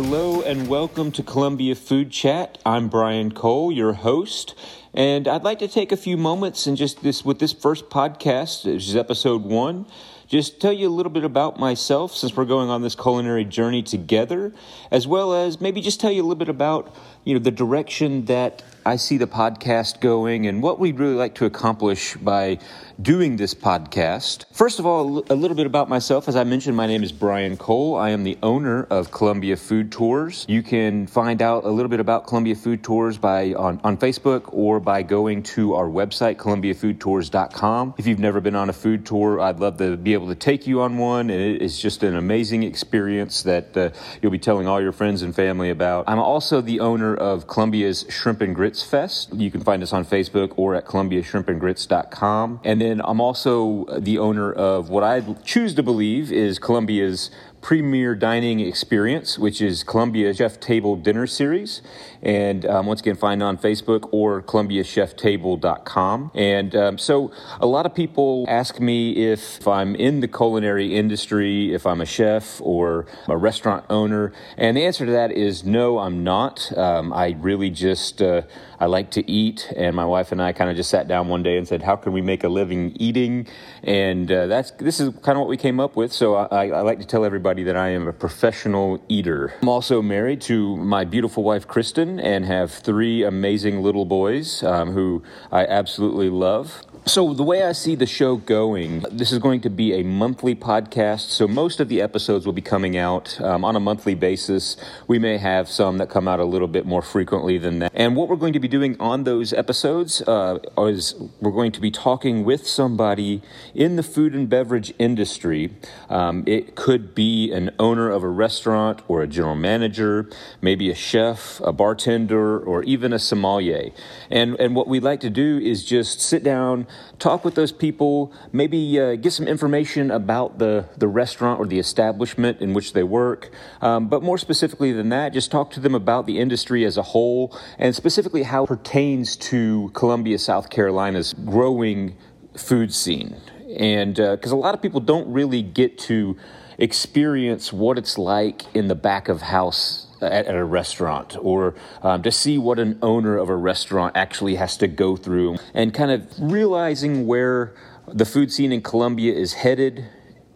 Hello and welcome to Columbia Food Chat. I'm Brian Cole, your host, and I'd like to take a few moments and just this with this first podcast, which is episode one, just tell you a little bit about myself since we're going on this culinary journey together, as well as maybe just tell you a little bit about you know the direction that I see the podcast going and what we'd really like to accomplish by doing this podcast. First of all, a little bit about myself. As I mentioned, my name is Brian Cole. I am the owner of Columbia Food Tours. You can find out a little bit about Columbia Food Tours by on, on Facebook or by going to our website, columbiafoodtours.com. If you've never been on a food tour, I'd love to be able to take you on one. And it is just an amazing experience that uh, you'll be telling all your friends and family about. I'm also the owner of Columbia's Shrimp and Grits Fest. You can find us on Facebook or at columbiashrimpandgrits.com. And then I'm also the owner of what I choose to believe is Columbia's premier dining experience, which is Columbia Chef Table Dinner Series. And um, once again, find on Facebook or columbiacheftable.com. And um, so a lot of people ask me if I'm in the culinary industry, if I'm a chef or a restaurant owner. And the answer to that is no, I'm not. Um, I really just, uh, I like to eat. And my wife and I kind of just sat down one day and said, how can we make a living eating? And uh, that's, this is kind of what we came up with. So I, I like to tell everybody everybody that I am a professional eater. I'm also married to my beautiful wife, Kristen, and have three amazing little boys um, who I absolutely love. So, the way I see the show going, this is going to be a monthly podcast. So, most of the episodes will be coming out um, on a monthly basis. We may have some that come out a little bit more frequently than that. And what we're going to be doing on those episodes uh, is we're going to be talking with somebody in the food and beverage industry. Um, it could be an owner of a restaurant or a general manager, maybe a chef, a bartender, or even a sommelier. And, and what we'd like to do is just sit down talk with those people, maybe uh, get some information about the, the restaurant or the establishment in which they work. Um, but more specifically than that, just talk to them about the industry as a whole and specifically how it pertains to Columbia, South Carolina's growing food scene. And because uh, a lot of people don't really get to experience what it's like in the back of house at, at a restaurant or um, to see what an owner of a restaurant actually has to go through and kind of realizing where the food scene in Columbia is headed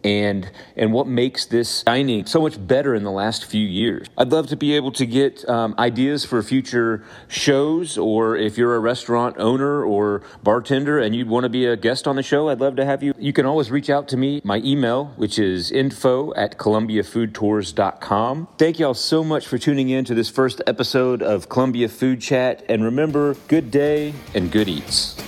and and what makes this dining so much better in the last few years. I'd love to be able to get um, ideas for future shows, or if you're a restaurant owner or bartender and you'd want to be a guest on the show, I'd love to have you. You can always reach out to me. My email, which is info at columbiafoodtours.com. Thank y'all so much for tuning in to this first episode of Columbia Food Chat, and remember, good day and good eats.